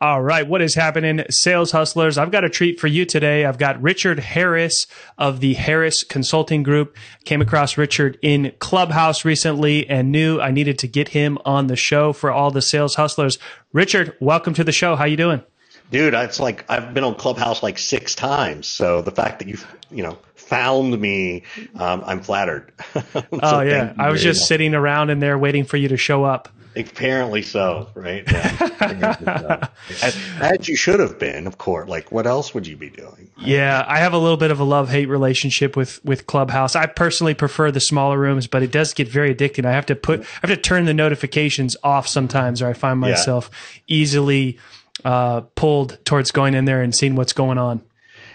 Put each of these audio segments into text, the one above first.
All right, what is happening, sales hustlers? I've got a treat for you today. I've got Richard Harris of the Harris Consulting Group. Came across Richard in Clubhouse recently and knew I needed to get him on the show for all the sales hustlers. Richard, welcome to the show. How you doing? Dude, it's like I've been on Clubhouse like six times. So the fact that you've, you know found me, um, I'm flattered. so oh yeah, I was just much. sitting around in there waiting for you to show up. Apparently so, right? Yeah. as, as, you should have been, of course. Like, what else would you be doing? Yeah, I have a little bit of a love hate relationship with with Clubhouse. I personally prefer the smaller rooms, but it does get very addicting. I have to put, I have to turn the notifications off sometimes, or I find myself yeah. easily uh, pulled towards going in there and seeing what's going on.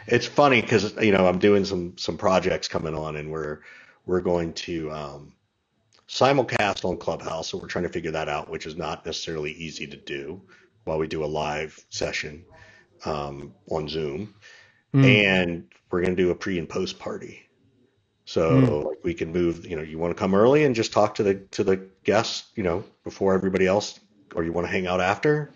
It's funny because you know I'm doing some some projects coming on, and we're we're going to. Um, simulcast on Clubhouse, so we're trying to figure that out, which is not necessarily easy to do while we do a live session um, on Zoom. Mm. And we're going to do a pre and post party. So mm. like we can move, you know, you want to come early and just talk to the to the guests, you know, before everybody else, or you want to hang out after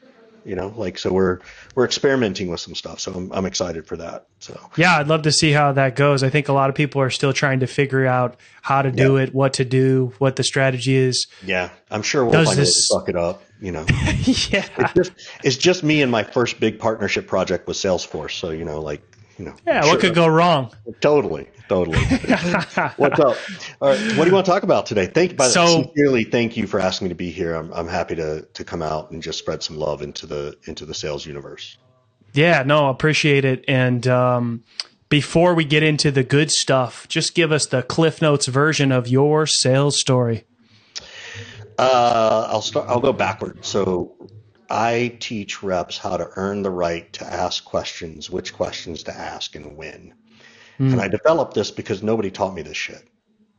you know like so we're we're experimenting with some stuff. So I'm, I'm excited for that. So yeah i'd love to see how that goes. I think a lot of people are still trying to figure out how to do yeah. it what to do what the strategy is. Yeah i'm sure we'll Does find this... a way to suck it up you know. Yeah. It's just, it's just me and my first big partnership project with salesforce. So you know like you know yeah what could go wrong totally totally. What's up? All right, what do you want to talk about today? Thank you. So, sincerely, thank you for asking me to be here. I'm, I'm happy to to come out and just spread some love into the into the sales universe. Yeah, no, appreciate it. And um, before we get into the good stuff, just give us the Cliff Notes version of your sales story. Uh, I'll start. I'll go backward. So I teach reps how to earn the right to ask questions, which questions to ask, and when. Mm. And I developed this because nobody taught me this shit,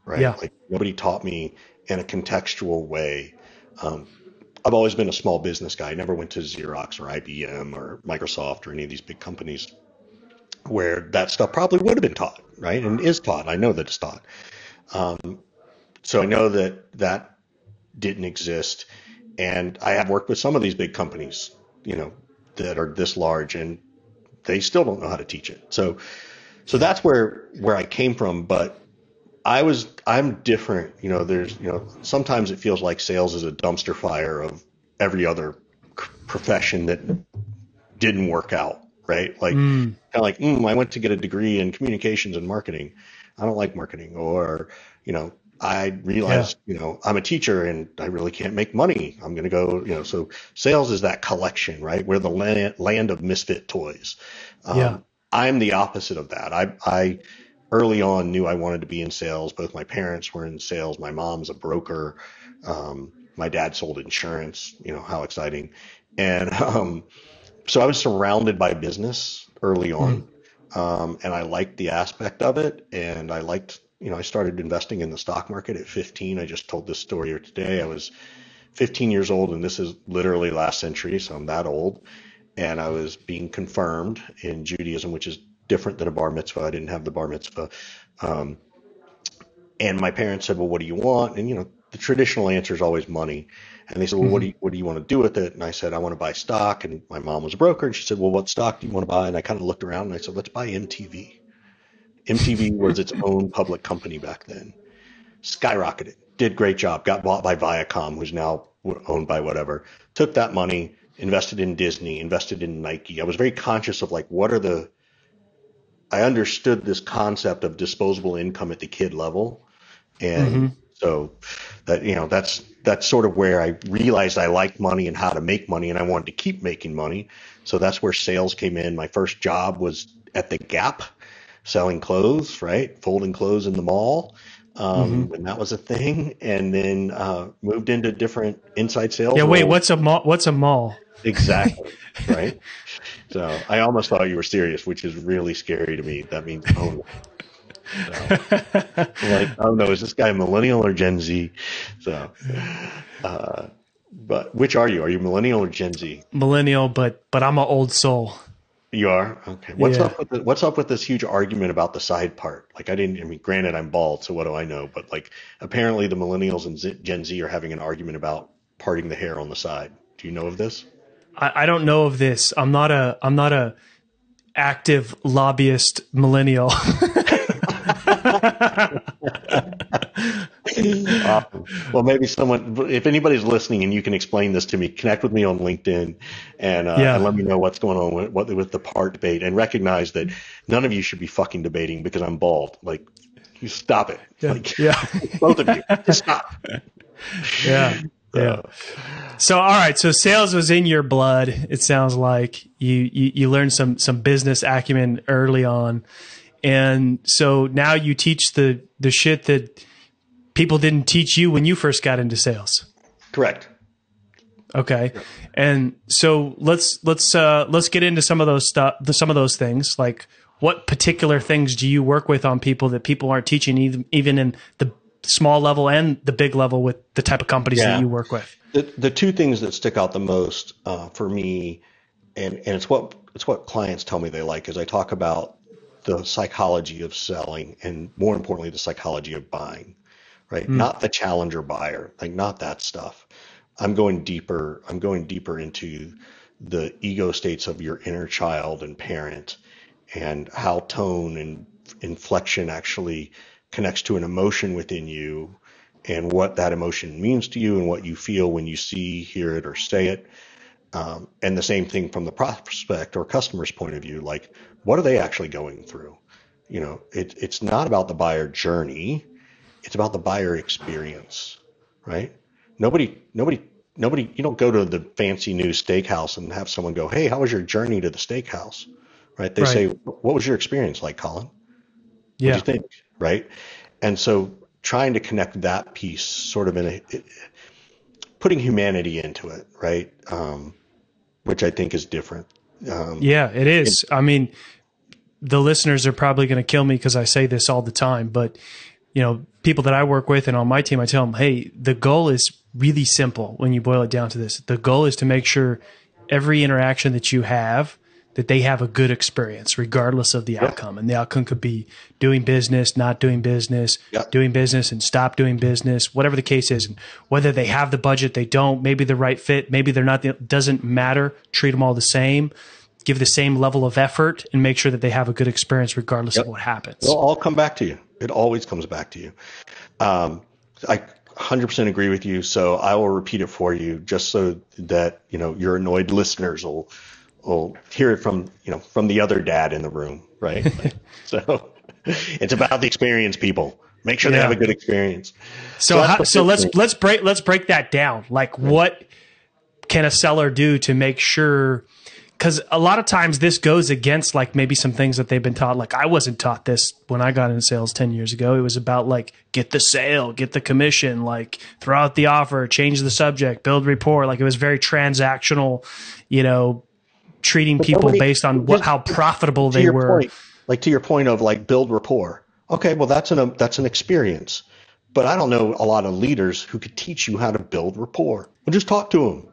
right? Yeah. Like nobody taught me in a contextual way. Um, I've always been a small business guy. I never went to Xerox or IBM or Microsoft or any of these big companies where that stuff probably would have been taught, right? And is taught. I know that it's taught. Um, so I know that that didn't exist. And I have worked with some of these big companies, you know, that are this large and they still don't know how to teach it. So so that's where where I came from. But I was I'm different. You know, there's you know sometimes it feels like sales is a dumpster fire of every other profession that didn't work out. Right? Like mm. kind of like mm, I went to get a degree in communications and marketing. I don't like marketing, or you know I realized, yeah. you know, I'm a teacher and I really can't make money. I'm going to go, you know, so sales is that collection, right? We're the land, land of misfit toys. Um, yeah. I'm the opposite of that. I, I early on knew I wanted to be in sales. Both my parents were in sales. My mom's a broker. Um, my dad sold insurance. You know how exciting. And um, so I was surrounded by business early on, mm. um, and I liked the aspect of it. And I liked, you know, I started investing in the stock market at 15. I just told this story here today. I was 15 years old, and this is literally last century, so I'm that old and I was being confirmed in Judaism, which is different than a bar mitzvah. I didn't have the bar mitzvah. Um, and my parents said, "Well, what do you want?" And you know, the traditional answer is always money. And they said, well, what do you, what do you want to do with it? And I said, I want to buy stock. And my mom was a broker. And she said, well, what stock do you want to buy? And I kind of looked around and I said, let's buy MTV. MTV was its own public company back then. Skyrocketed. Did great job. Got bought by Viacom, who's now owned by whatever. Took that money, invested in Disney, invested in Nike. I was very conscious of like, what are the, I understood this concept of disposable income at the kid level. And mm-hmm. so that, you know, that's, that's sort of where I realized I liked money and how to make money and I wanted to keep making money. So that's where sales came in. My first job was at the Gap selling clothes, right? Folding clothes in the mall. Um, mm-hmm. and that was a thing. And then, uh, moved into different inside sales. Yeah. Wait, what's a mall? What's a mall? Exactly. right. So I almost thought you were serious, which is really scary to me. That means, oh, so, like, oh no, is this guy millennial or Gen Z? So, uh, but which are you? Are you millennial or Gen Z? Millennial, but but I'm an old soul. You are okay. What's yeah. up with the, what's up with this huge argument about the side part? Like, I didn't. I mean, granted, I'm bald, so what do I know? But like, apparently, the millennials and Z, Gen Z are having an argument about parting the hair on the side. Do you know of this? I, I don't know of this. I'm not a. I'm not a active lobbyist millennial. Well, maybe someone, if anybody's listening and you can explain this to me, connect with me on LinkedIn and, uh, yeah. and let me know what's going on with, what, with the part debate and recognize that none of you should be fucking debating because I'm bald. Like, you stop it. Yeah. Like, yeah. both of you, stop. Yeah. Yeah. So all right, so sales was in your blood. It sounds like you you, you learned some some business acumen early on, and so now you teach the the shit that people didn't teach you when you first got into sales. Correct. Okay. And so let's let's uh let's get into some of those stuff some of those things like what particular things do you work with on people that people aren't teaching even even in the small level and the big level with the type of companies yeah. that you work with? The the two things that stick out the most uh, for me and and it's what it's what clients tell me they like is I talk about the psychology of selling and more importantly the psychology of buying right mm. not the challenger buyer like not that stuff i'm going deeper i'm going deeper into the ego states of your inner child and parent and how tone and inflection actually connects to an emotion within you and what that emotion means to you and what you feel when you see hear it or say it um, and the same thing from the prospect or customer's point of view like what are they actually going through? You know, it, it's not about the buyer journey. It's about the buyer experience, right? Nobody, nobody, nobody, you don't go to the fancy new steakhouse and have someone go, Hey, how was your journey to the steakhouse? Right. They right. say, what was your experience like, Colin? Yeah. What do you think? Right. And so trying to connect that piece sort of in a, it, putting humanity into it, right? Um, which I think is different. Um, yeah, it is. It, I mean, the listeners are probably going to kill me because I say this all the time, but you know, people that I work with and on my team, I tell them, hey, the goal is really simple when you boil it down to this. The goal is to make sure every interaction that you have that they have a good experience regardless of the yep. outcome and the outcome could be doing business not doing business yep. doing business and stop doing business whatever the case is and whether they have the budget they don't maybe the right fit maybe they're not it doesn't matter treat them all the same give the same level of effort and make sure that they have a good experience regardless yep. of what happens. It'll all come back to you. It always comes back to you. Um, I 100% agree with you. So I will repeat it for you just so that, you know, your annoyed listeners will, will hear it from, you know, from the other dad in the room. Right. so it's about the experience people. Make sure yeah. they have a good experience. So, so, how, so let's, let's break, let's break that down. Like what can a seller do to make sure because a lot of times this goes against like maybe some things that they've been taught. Like I wasn't taught this when I got into sales 10 years ago. It was about like get the sale, get the commission, like throw out the offer, change the subject, build rapport. Like it was very transactional, you know, treating people nobody, based on what, how profitable they were. Point, like to your point of like build rapport. Okay, well that's an that's an experience. But I don't know a lot of leaders who could teach you how to build rapport. Well, just talk to them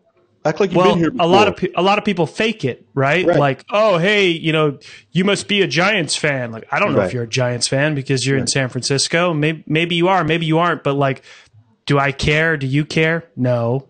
Act like you've well, been here before. A lot of pe- a lot of people fake it, right? right? Like, oh, hey, you know, you must be a Giants fan. Like, I don't know right. if you're a Giants fan because you're right. in San Francisco. Maybe maybe you are, maybe you aren't. But like, do I care? Do you care? No.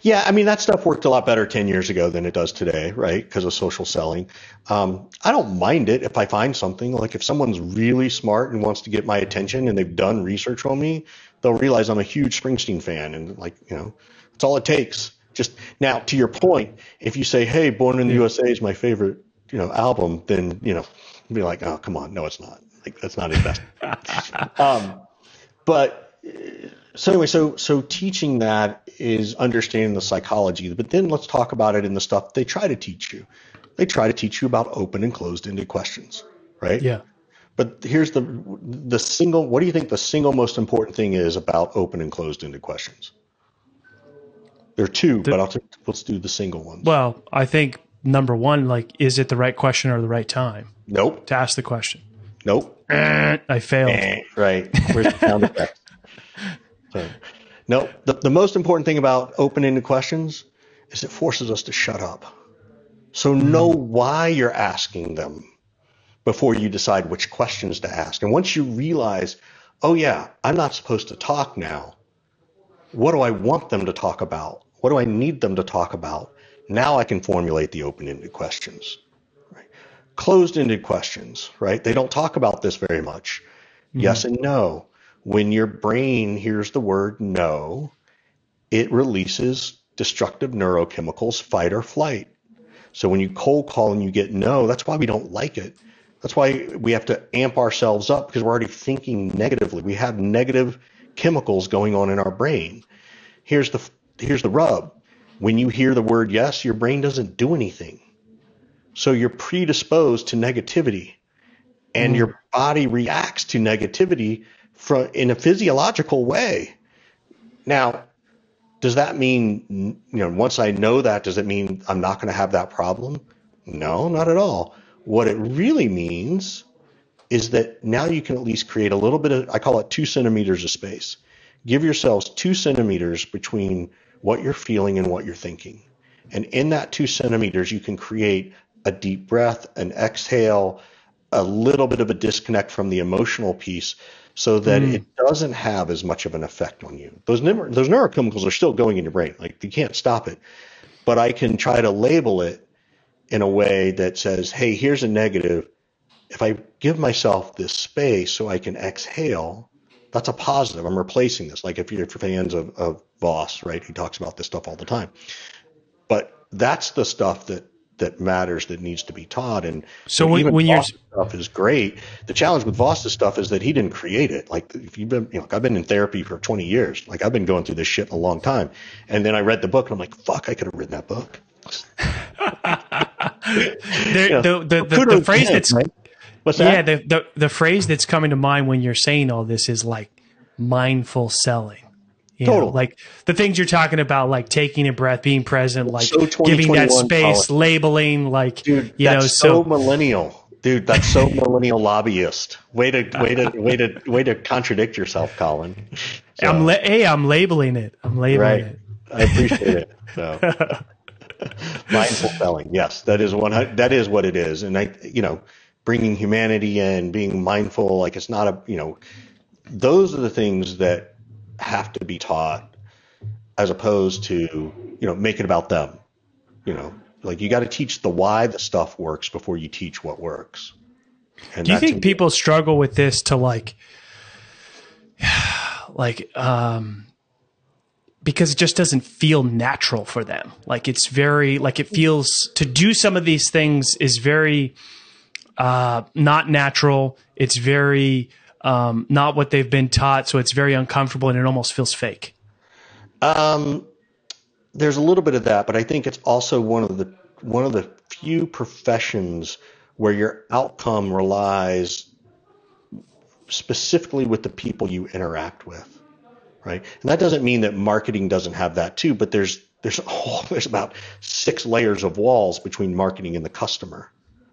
Yeah, I mean that stuff worked a lot better ten years ago than it does today, right? Because of social selling. Um, I don't mind it if I find something like if someone's really smart and wants to get my attention and they've done research on me, they'll realize I'm a huge Springsteen fan and like you know, that's all it takes. Just now, to your point, if you say, "Hey, Born in the USA is my favorite," you know, album, then you know, be like, "Oh, come on, no, it's not. Like that's not best." um, but so anyway, so so teaching that is understanding the psychology, but then let's talk about it in the stuff they try to teach you. They try to teach you about open and closed-ended questions, right? Yeah. But here's the the single. What do you think the single most important thing is about open and closed-ended questions? There are two, the, but I'll let's do the single ones. Well, I think number one, like, is it the right question or the right time? Nope. To ask the question. Nope. I failed. right. Where's the sound effect? So, no, the, the most important thing about open-ended questions is it forces us to shut up. So mm. know why you're asking them before you decide which questions to ask. And once you realize, oh yeah, I'm not supposed to talk now. What do I want them to talk about? What do I need them to talk about? Now I can formulate the open-ended questions. Right? Closed-ended questions, right? They don't talk about this very much. Mm-hmm. Yes and no. When your brain hears the word no, it releases destructive neurochemicals, fight or flight. So when you cold call and you get no, that's why we don't like it. That's why we have to amp ourselves up because we're already thinking negatively. We have negative chemicals going on in our brain. Here's the here's the rub. When you hear the word yes, your brain doesn't do anything. So you're predisposed to negativity and mm. your body reacts to negativity from in a physiological way. Now, does that mean you know once I know that does it mean I'm not going to have that problem? No, not at all. What it really means is that now you can at least create a little bit of I call it two centimeters of space. Give yourselves two centimeters between what you're feeling and what you're thinking. And in that two centimeters, you can create a deep breath, an exhale, a little bit of a disconnect from the emotional piece so that mm. it doesn't have as much of an effect on you. Those, neuro, those neurochemicals are still going in your brain. Like you can't stop it. But I can try to label it in a way that says, hey, here's a negative. If I give myself this space so I can exhale, that's a positive. I'm replacing this. Like if you're fans of, of Voss, right? He talks about this stuff all the time. But that's the stuff that that matters that needs to be taught. And so when, even when you're stuff is great. The challenge with Voss's stuff is that he didn't create it. Like if you've been, you know, I've been in therapy for 20 years. Like I've been going through this shit a long time. And then I read the book and I'm like, fuck, I could have written that book. there, you know, the, the, the, the, phrase that's right? What's that? Yeah, the, the the phrase that's coming to mind when you're saying all this is like mindful selling. You Total. Know, like the things you're talking about, like taking a breath, being present, like so giving that space, labeling, like Dude, you know, so, so millennial. Dude, that's so millennial lobbyist. Way to way to way to way to contradict yourself, Colin. So, I'm la- hey, I'm labeling it. I'm labeling right. it. I appreciate it. So mindful selling, yes, that is one. That is what it is, and I, you know, bringing humanity in, being mindful, like it's not a, you know, those are the things that have to be taught as opposed to, you know, make it about them. You know, like you got to teach the why the stuff works before you teach what works. And Do you think people struggle with this to like, like, um, because it just doesn't feel natural for them. Like it's very, like it feels to do some of these things is very, uh, not natural. It's very, um, not what they've been taught. So it's very uncomfortable and it almost feels fake. Um, there's a little bit of that, but I think it's also one of the one of the few professions where your outcome relies specifically with the people you interact with, right? And that doesn't mean that marketing doesn't have that too, but there's there's oh, there's about six layers of walls between marketing and the customer,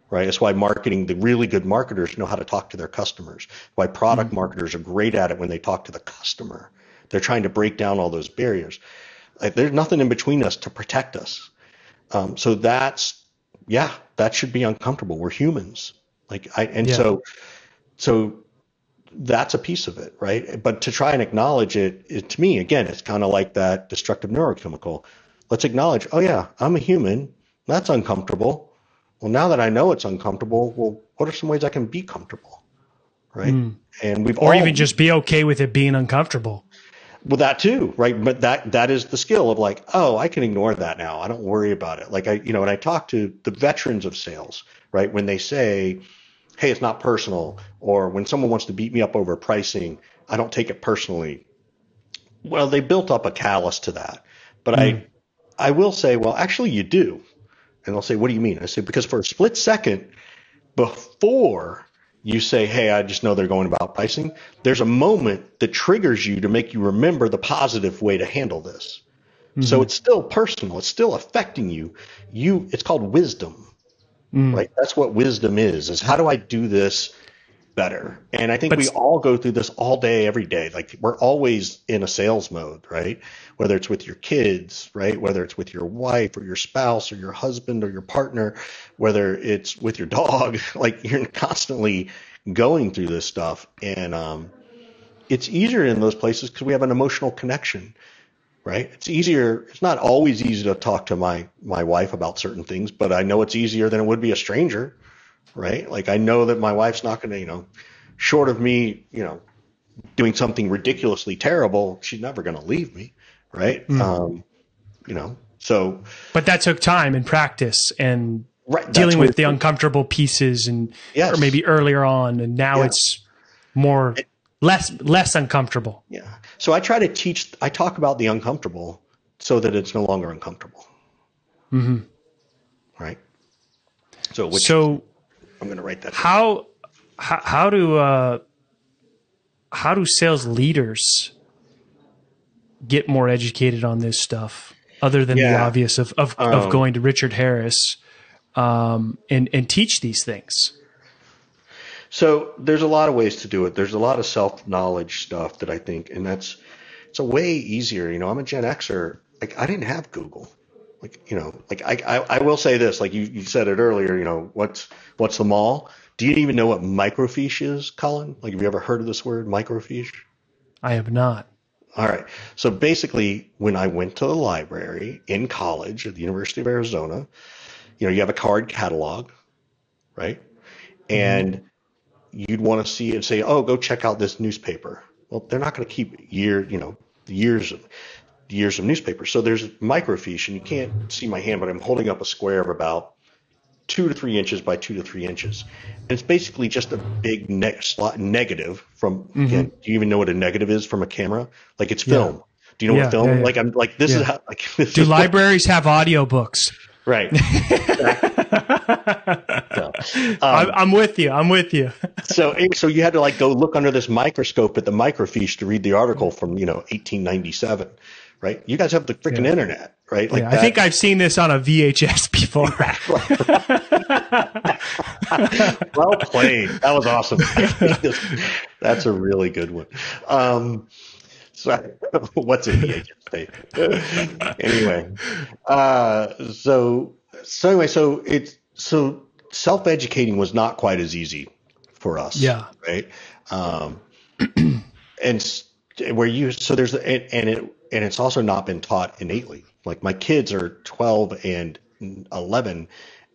right? That's why marketing, the really good marketers know how to talk to their customers. Why product mm-hmm. marketers are great at it when they talk to the customer. They're trying to break down all those barriers. Like, there's nothing in between us to protect us. Um, so that's, yeah, that should be uncomfortable. We're humans. Like I, and yeah. so, so that's a piece of it, right? But to try and acknowledge it, it to me, again, it's kind of like that destructive neurochemical. Let's acknowledge, oh yeah, I'm a human. That's uncomfortable. Well, now that I know it's uncomfortable, well, what are some ways I can be comfortable? Right. Mm. And we've or all, even just be okay with it being uncomfortable. Well, that too, right? But that that is the skill of like, oh, I can ignore that now. I don't worry about it. Like I, you know, when I talk to the veterans of sales, right, when they say, hey, it's not personal, or when someone wants to beat me up over pricing, I don't take it personally. Well, they built up a callus to that. But mm. I, hmm. I will say, well, actually, you do. And they'll say, what do you mean? I say, because for a split second before you say, hey, I just know they're going about pricing, there's a moment that triggers you to make you remember the positive way to handle this. Mm-hmm. So it's still personal. It's still affecting you. You, it's called wisdom, mm. right? That's what wisdom is, is how do I do this better. And I think but, we all go through this all day, every day. Like we're always in a sales mode, right? Whether it's with your kids, right? Whether it's with your wife or your spouse or your husband or your partner, whether it's with your dog, like you're constantly going through this stuff. And um, it's easier in those places because we have an emotional connection. Right. It's easier. It's not always easy to talk to my, my wife about certain things, but I know it's easier than it would be a stranger right? Like I know that my wife's not going to, you know, short of me, you know, doing something ridiculously terrible, she's never going to leave me, right? Mm. Um, you know, so. But that took time and practice and right, dealing with the uncomfortable pieces and, yes. or maybe earlier on, and now yeah. it's more. It, less less uncomfortable. Yeah. So I try to teach. I talk about the uncomfortable so that it's no longer uncomfortable. Mm-hmm. Right. So which, so I'm going to write that. How, how how do uh, how do sales leaders get more educated on this stuff other than yeah. the obvious of of, um, of, going to Richard Harris um, and and teach these things? So there's a lot of ways to do it. There's a lot of self knowledge stuff that I think, and that's it's a way easier. You know, I'm a Gen Xer. Like I didn't have Google like you know like I, I, I will say this like you, you said it earlier you know what's what's the mall? Do you even know what microfiche is colin? Like have you ever heard of this word microfiche? I have not. All right. So basically when i went to the library in college at the university of arizona you know you have a card catalog right? And mm-hmm. you'd want to see and say oh go check out this newspaper. Well they're not going to keep year you know years of years of newspapers. So there's microfiche, and you can't see my hand, but I'm holding up a square of about two to three inches by two to three inches. And it's basically just a big ne- slot negative from, mm-hmm. again, do you even know what a negative is from a camera? Like it's film. Yeah. Do you know yeah, what film? Yeah, like I'm like this is how like Do libraries have audio books? Right. so, um, I'm with you. I'm with you. so, so you had to like go look under this microscope at the microfiche to read the article from you know 1897 right? You guys have the freaking yeah. internet, right? Like yeah, I think I've seen this on a VHS before. well played. That was awesome. That's a really good one. Um, so what's a VHS tape? anyway, uh, so so anyway, so it's so self educating was not quite as easy for us. Yeah. Right. Um, and where you so there's and, and it and it's also not been taught innately. Like my kids are 12 and 11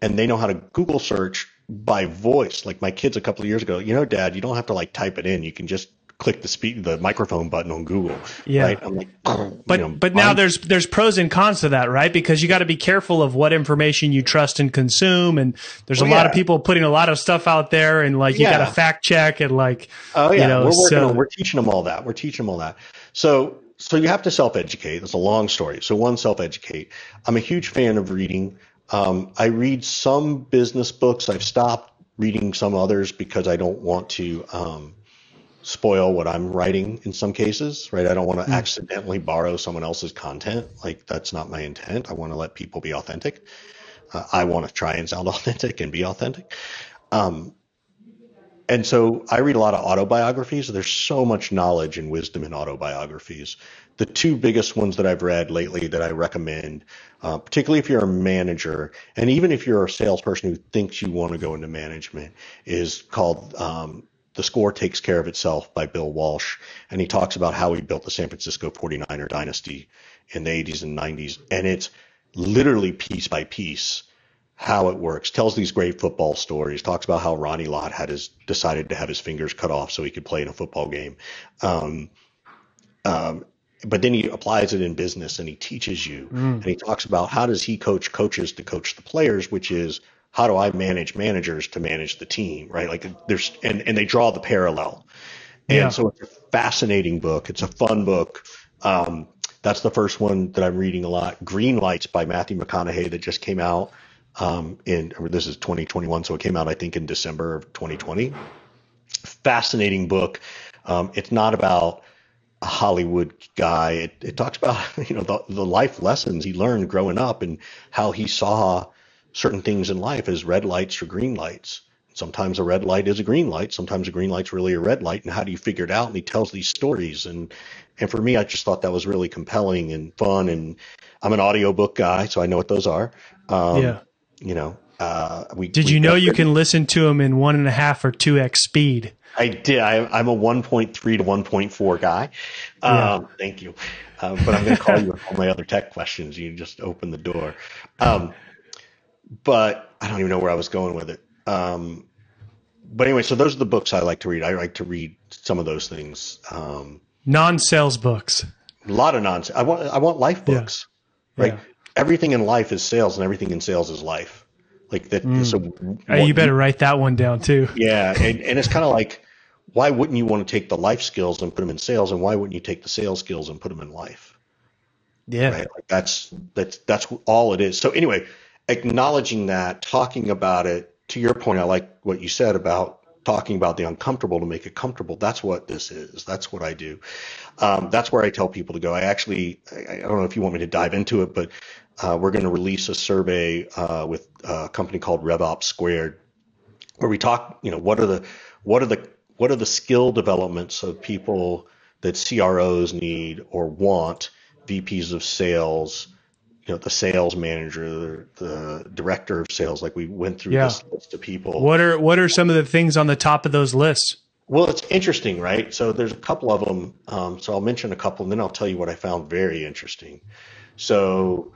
and they know how to Google search by voice. Like my kids a couple of years ago, you know, dad, you don't have to like type it in. You can just click the speed, the microphone button on Google. Yeah. Right? I'm like, but, you know, but now I'm, there's, there's pros and cons to that, right? Because you got to be careful of what information you trust and consume. And there's a oh, lot yeah. of people putting a lot of stuff out there and like, you yeah. got to fact check and like, oh yeah, you know, we're working so, on, we're teaching them all that. We're teaching them all that. So so you have to self-educate. It's a long story. So one, self-educate. I'm a huge fan of reading. Um, I read some business books. I've stopped reading some others because I don't want to um, spoil what I'm writing in some cases, right? I don't want to mm. accidentally borrow someone else's content. Like that's not my intent. I want to let people be authentic. Uh, I want to try and sound authentic and be authentic. Um, and so I read a lot of autobiographies. There's so much knowledge and wisdom in autobiographies. The two biggest ones that I've read lately that I recommend, uh, particularly if you're a manager, and even if you're a salesperson who thinks you want to go into management, is called um, The Score Takes Care of Itself by Bill Walsh. And he talks about how he built the San Francisco 49er dynasty in the 80s and 90s. And it's literally piece by piece how it works. Tells these great football stories. Talks about how Ronnie Lott had his decided to have his fingers cut off so he could play in a football game. Um, um, but then he applies it in business and he teaches you mm. and he talks about how does he coach coaches to coach the players, which is how do I manage managers to manage the team, right? Like there's and and they draw the parallel, and yeah. so it's a fascinating book. It's a fun book. Um, that's the first one that I'm reading a lot. Green Lights by Matthew McConaughey that just came out um, in this is 2021, so it came out I think in December of 2020. Fascinating book. Um, it's not about a Hollywood guy. It, it talks about you know the, the life lessons he learned growing up and how he saw certain things in life as red lights or green lights. Sometimes a red light is a green light. Sometimes a green light's really a red light. And how do you figure it out? And he tells these stories. And and for me, I just thought that was really compelling and fun. And I'm an audiobook guy, so I know what those are. Um, yeah. You know, uh, we did we you know you can listen to them in one and a half or two x speed? I did. I, am a 1.3 to 1.4 guy. Yeah. Um, thank you. Uh, but I'm going to call you with all my other tech questions. You just open the door. Um, but I don't even know where I was going with it. Um, but anyway, so those are the books I like to read. I like to read some of those things. Um, non-sales books. A lot of non. I want. I want life books. Yeah. Right. Yeah. Everything in life is sales, and everything in sales is life. Like that. Mm. So you better write that one down too. Yeah, and, and it's kind of like, why wouldn't you want to take the life skills and put them in sales, and why wouldn't you take the sales skills and put them in life? Yeah, right? like that's that's that's all it is. So anyway, acknowledging that, talking about it. To your point, I like what you said about talking about the uncomfortable to make it comfortable. That's what this is. That's what I do. Um, that's where I tell people to go. I actually, I, I, don't know if you want me to dive into it, but uh, we're going to release a survey uh, with a company called RevOps Squared, where we talk. You know, what are the what are the what are the skill developments of people that CROs need or want, VPs of sales, you know the sales manager, the director of sales. Like we went through yeah. this list of people. What are what are some of the things on the top of those lists? Well, it's interesting, right? So there's a couple of them. Um, so I'll mention a couple, and then I'll tell you what I found very interesting. So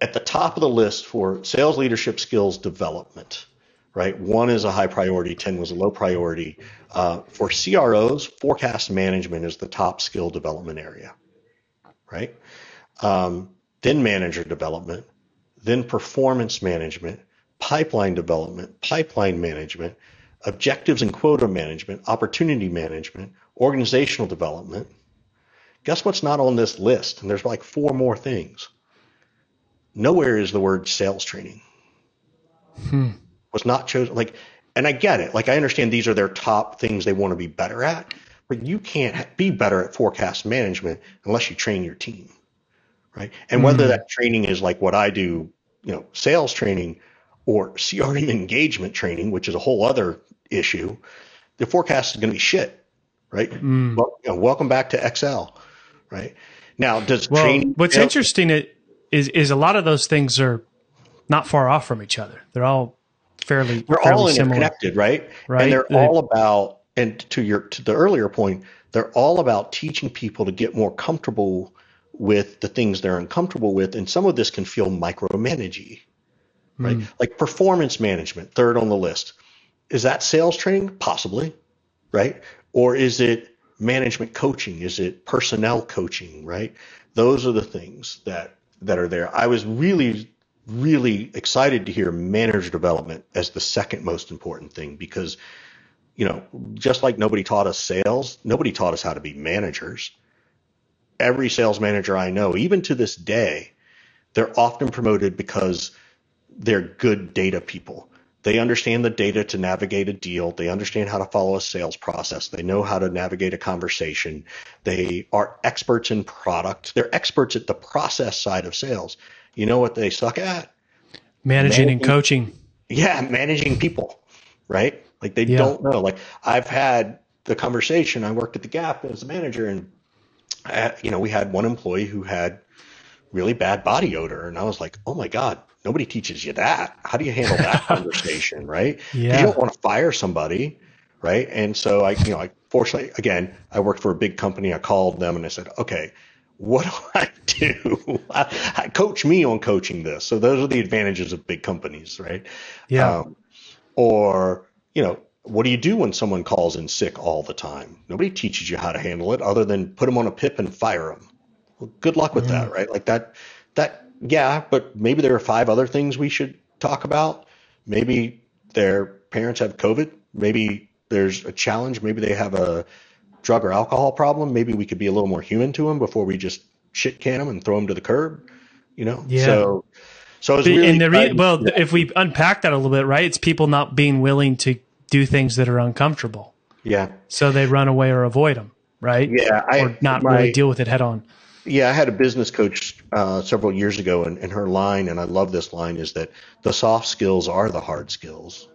at the top of the list for sales leadership skills development, right? One is a high priority, 10 was a low priority. Uh, for CROs, forecast management is the top skill development area, right? Um, then manager development, then performance management, pipeline development, pipeline management, objectives and quota management, opportunity management, organizational development. Guess what's not on this list? And there's like four more things. Nowhere is the word sales training. Hmm. Was not chosen. Like, and I get it. Like, I understand these are their top things they want to be better at, but you can't be better at forecast management unless you train your team right? And whether mm-hmm. that training is like what I do, you know, sales training or CRM engagement training, which is a whole other issue, the forecast is going to be shit, right? Mm. Well, you know, welcome back to Excel, right? Now, does well, training? What's sales- interesting is is a lot of those things are not far off from each other. They're all fairly they're fairly all interconnected, similar. right? Right. And they're they, all about. And to your to the earlier point, they're all about teaching people to get more comfortable with the things they're uncomfortable with. And some of this can feel micromanagey, right? Mm. Like performance management, third on the list. Is that sales training? Possibly, right? Or is it management coaching? Is it personnel coaching, right? Those are the things that, that are there. I was really, really excited to hear manager development as the second most important thing because, you know, just like nobody taught us sales, nobody taught us how to be managers every sales manager I know, even to this day, they're often promoted because they're good data people. They understand the data to navigate a deal. They understand how to follow a sales process. They know how to navigate a conversation. They are experts in product. They're experts at the process side of sales. You know what they suck at? Managing, managing and coaching. Yeah, managing people, right? Like they yeah. don't know. Like I've had the conversation. I worked at the Gap as a manager, and you know, we had one employee who had really bad body odor, and I was like, oh my god, nobody teaches you that. How do you handle that conversation, right? Yeah. You don't want to fire somebody, right? And so I, you know, I fortunately, again, I worked for a big company. I called them and I said, okay, what do I do? I, I coach me on coaching this. So those are the advantages of big companies, right? Yeah. Um, or, you know, what do you do when someone calls in sick all the time? Nobody teaches you how to handle it other than put them on a PIP and fire them. Well, good luck with that, right? Like that, that, yeah, but maybe there are five other things we should talk about. Maybe their parents have COVID. Maybe there's a challenge. Maybe they have a drug or alcohol problem. Maybe we could be a little more human to them before we just shit can them and throw them to the curb. You know. Yeah. So. So it's really and the re- well, yeah. if we unpack that a little bit, right? It's people not being willing to do things that are uncomfortable. Yeah. So they run away or avoid them, right? Yeah. I, or not my, really deal with it head on. Yeah, I had a business coach uh, several years ago, and, and, her line, and I love this line, is that the soft skills are the hard skills.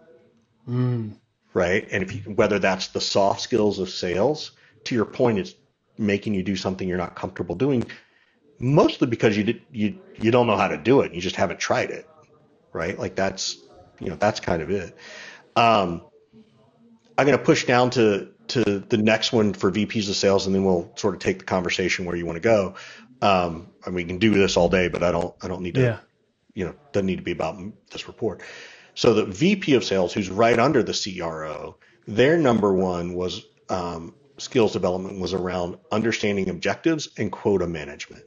Mm right? And if you, whether that's the soft skills of sales, to your point, it's making you do something you're not comfortable doing, mostly because you did, you you don't know how to do it. You just haven't tried it, right? Like that's you know that's kind of it. Um, I'm going to push down to to the next one for VPs of sales, and then we'll sort of take the conversation where you want to go. Um, and we can do this all day, but I don't I don't need to. Yeah. You know, doesn't need to be about this report. So the VP of sales, who's right under the CRO, their number one was um, skills development was around understanding objectives and quota management.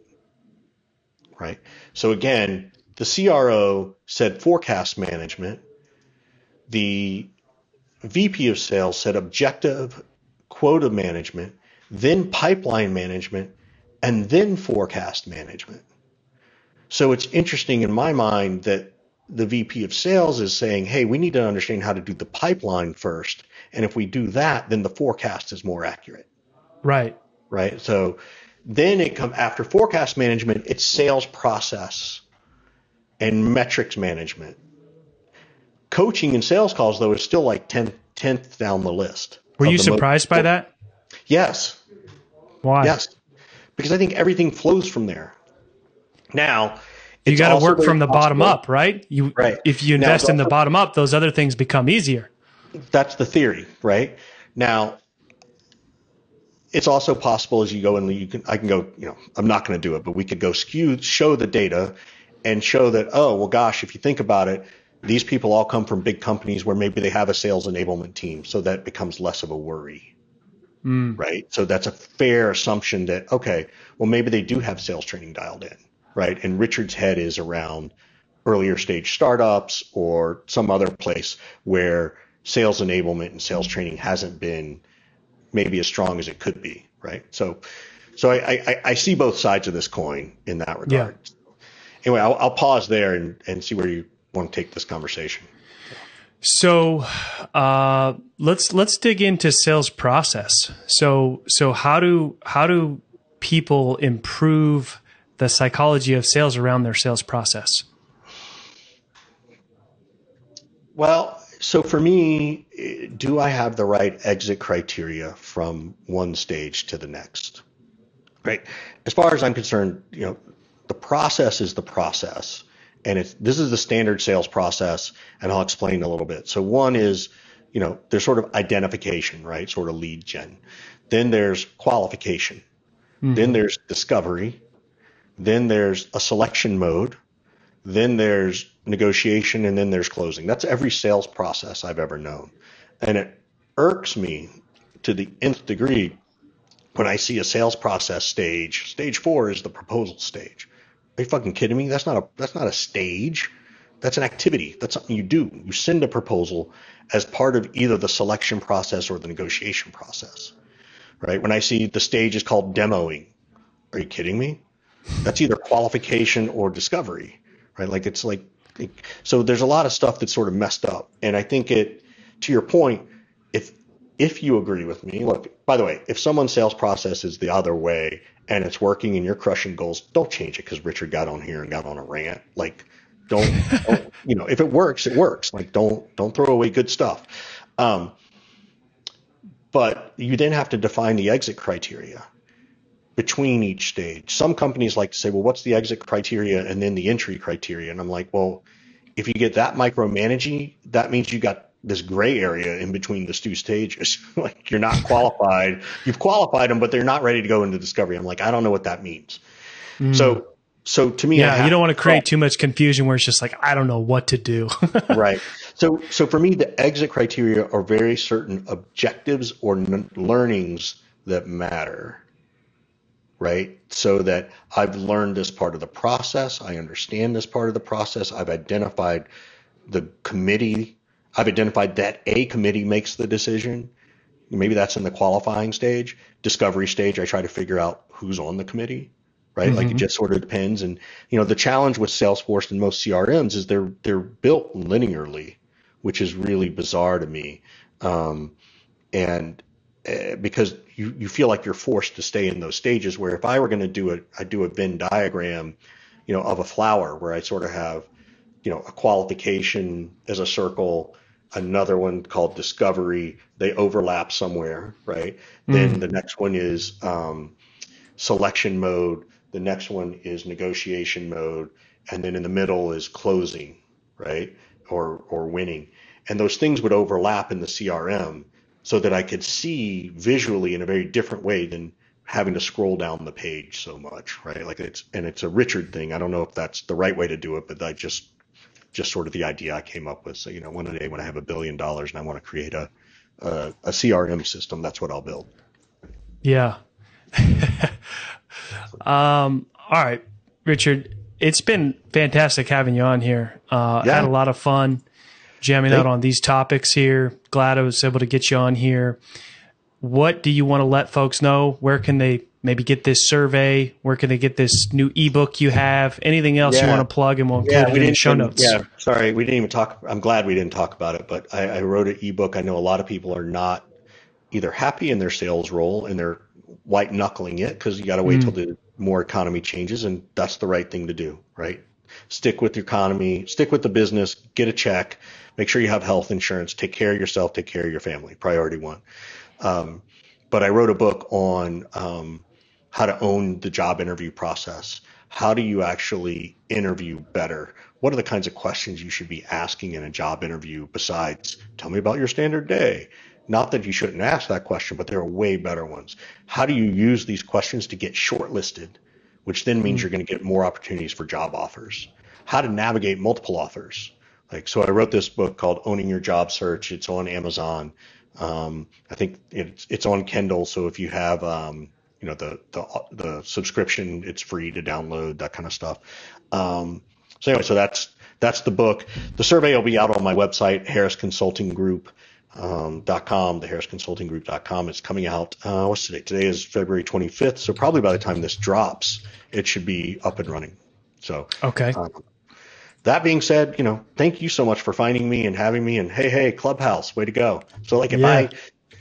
Right. So again, the CRO said forecast management. The VP of sales said objective quota management, then pipeline management, and then forecast management. So it's interesting in my mind that the VP of sales is saying, hey, we need to understand how to do the pipeline first. And if we do that, then the forecast is more accurate. Right. Right. So then it comes after forecast management, it's sales process and metrics management. Coaching and sales calls, though, is still like 10th, 10th down the list. Were you surprised most- by that? Yes. Why? Yes. Because I think everything flows from there. Now, you got to work from the bottom up, right? You right. if you invest in the bottom up, those other things become easier. That's the theory, right? Now, it's also possible as you go and you can I can go, you know, I'm not going to do it, but we could go skew show the data and show that oh, well gosh, if you think about it, these people all come from big companies where maybe they have a sales enablement team, so that becomes less of a worry. Mm. Right? So that's a fair assumption that okay, well maybe they do have sales training dialed in right? And Richard's head is around earlier stage startups or some other place where sales enablement and sales training hasn't been maybe as strong as it could be, right? So, so I, I, I see both sides of this coin in that regard. Yeah. Anyway, I'll, I'll pause there and, and see where you want to take this conversation. So uh, let's let's dig into sales process. So so how do how do people improve the psychology of sales around their sales process? Well, so for me, do I have the right exit criteria from one stage to the next? Right. As far as I'm concerned, you know, the process is the process. And it's, this is the standard sales process, and I'll explain a little bit. So one is, you know, there's sort of identification, right? Sort of lead gen. Then there's qualification. Mm-hmm. Then there's discovery. Then there's a selection mode. Then there's negotiation and then there's closing. That's every sales process I've ever known. And it irks me to the nth degree when I see a sales process stage. Stage four is the proposal stage. Are you fucking kidding me? That's not a that's not a stage. That's an activity. That's something you do. You send a proposal as part of either the selection process or the negotiation process. Right? When I see the stage is called demoing, are you kidding me? That's either qualification or discovery, right? Like it's like, so there's a lot of stuff that's sort of messed up. And I think it, to your point, if, if you agree with me, look, by the way, if someone's sales process is the other way and it's working and you're crushing goals, don't change it because Richard got on here and got on a rant. Like, don't, don't, you know, if it works, it works. Like, don't, don't throw away good stuff. Um, but you then have to define the exit criteria between each stage. Some companies like to say, well, what's the exit criteria and then the entry criteria? And I'm like, well, if you get that micromanaging, that means you got this gray area in between the two stages. like you're not qualified. You've qualified them, but they're not ready to go into discovery. I'm like, I don't know what that means. Mm. So, so to me, yeah, you don't want to create too much confusion where it's just like, I don't know what to do. right. So, so for me, the exit criteria are very certain objectives or n- learnings that matter. Right. So that I've learned this part of the process. I understand this part of the process. I've identified the committee I've identified that a committee makes the decision. Maybe that's in the qualifying stage. Discovery stage, I try to figure out who's on the committee, right? Mm-hmm. Like it mm-hmm. just sort of depends. And you know, the challenge with Salesforce and most CRMs is they're they're built linearly, which is really bizarre to me. Um, and uh, because you, you feel like you're forced to stay in those stages where if I were going to do a I do a Venn diagram, you know, of a flower where I sort of have, you know, a qualification as a circle, another one called discovery. They overlap somewhere, right? Mm. Then the next one is um, selection mode. The next one is negotiation mode, and then in the middle is closing, right? Or or winning. And those things would overlap in the CRM so that I could see visually in a very different way than having to scroll down the page so much, right? Like it's and it's a Richard thing. I don't know if that's the right way to do it, but I just just sort of the idea I came up with. So, you know, one day when I have a billion dollars and I want to create a, a, a CRM system, that's what I'll build. Yeah. um, all right, Richard, it's been fantastic having you on here. Uh, yeah. I had a lot of fun jamming Thank- out on these topics here. Glad I was able to get you on here. What do you want to let folks know? Where can they maybe get this survey? Where can they get this new ebook you have? Anything else yeah. you want to plug? And we'll include yeah, it in the show notes. Yeah, sorry, we didn't even talk. I'm glad we didn't talk about it, but I, I wrote an ebook. I know a lot of people are not either happy in their sales role and they're white knuckling it because you got to wait mm. till the more economy changes, and that's the right thing to do, right? Stick with the economy, stick with the business, get a check, make sure you have health insurance, take care of yourself, take care of your family. Priority one. Um, but I wrote a book on um, how to own the job interview process. How do you actually interview better? What are the kinds of questions you should be asking in a job interview besides tell me about your standard day? Not that you shouldn't ask that question, but there are way better ones. How do you use these questions to get shortlisted, which then means mm-hmm. you're going to get more opportunities for job offers? How to navigate multiple offers. Like, so I wrote this book called Owning Your Job Search. It's on Amazon. Um, I think it's, it's on Kindle. So if you have, um, you know the the the subscription it's free to download that kind of stuff um, so anyway so that's that's the book the survey will be out on my website harris consulting group um, .com, the harrisconsultinggroup.com. It's coming out. Uh, what's today? Today is February 25th. So probably by the time this drops, it should be up and running. So okay. Um, that being said, you know, thank you so much for finding me and having me. And hey, hey, Clubhouse, way to go. So like if yeah. I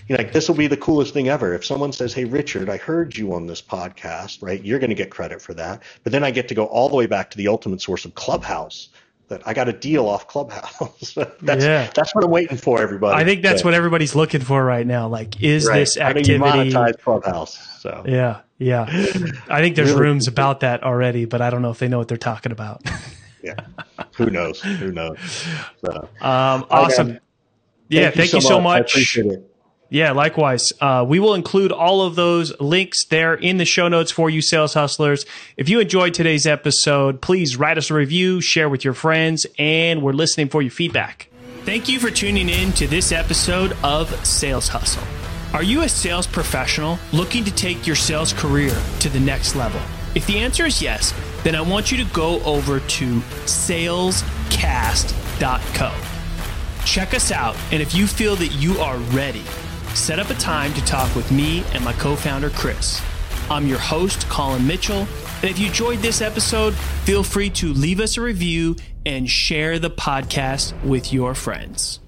you know, like this will be the coolest thing ever. If someone says, "Hey, Richard, I heard you on this podcast," right? You're going to get credit for that. But then I get to go all the way back to the ultimate source of Clubhouse. That I got a deal off Clubhouse. that's yeah. that's what I'm waiting for, everybody. I think that's what everybody's looking for right now. Like, is right. this activity How do you monetize Clubhouse? So yeah, yeah. I think there's really? rooms about that already, but I don't know if they know what they're talking about. yeah, who knows? Who knows? So, um, awesome. Yeah, thank, you so, much. I appreciate it. Yeah, likewise. Uh, we will include all of those links there in the show notes for you sales hustlers. If you enjoyed today's episode, please write us a review, share with your friends, and we're listening for your feedback. Thank you for tuning in to this episode of Sales Hustle. Are you a sales professional looking to take your sales career to the next level? If the answer is yes, then I want you to go over to salescast.co. Check us out, and if you feel that you are ready, set up a time to talk with me and my co founder, Chris. I'm your host, Colin Mitchell. And if you enjoyed this episode, feel free to leave us a review and share the podcast with your friends.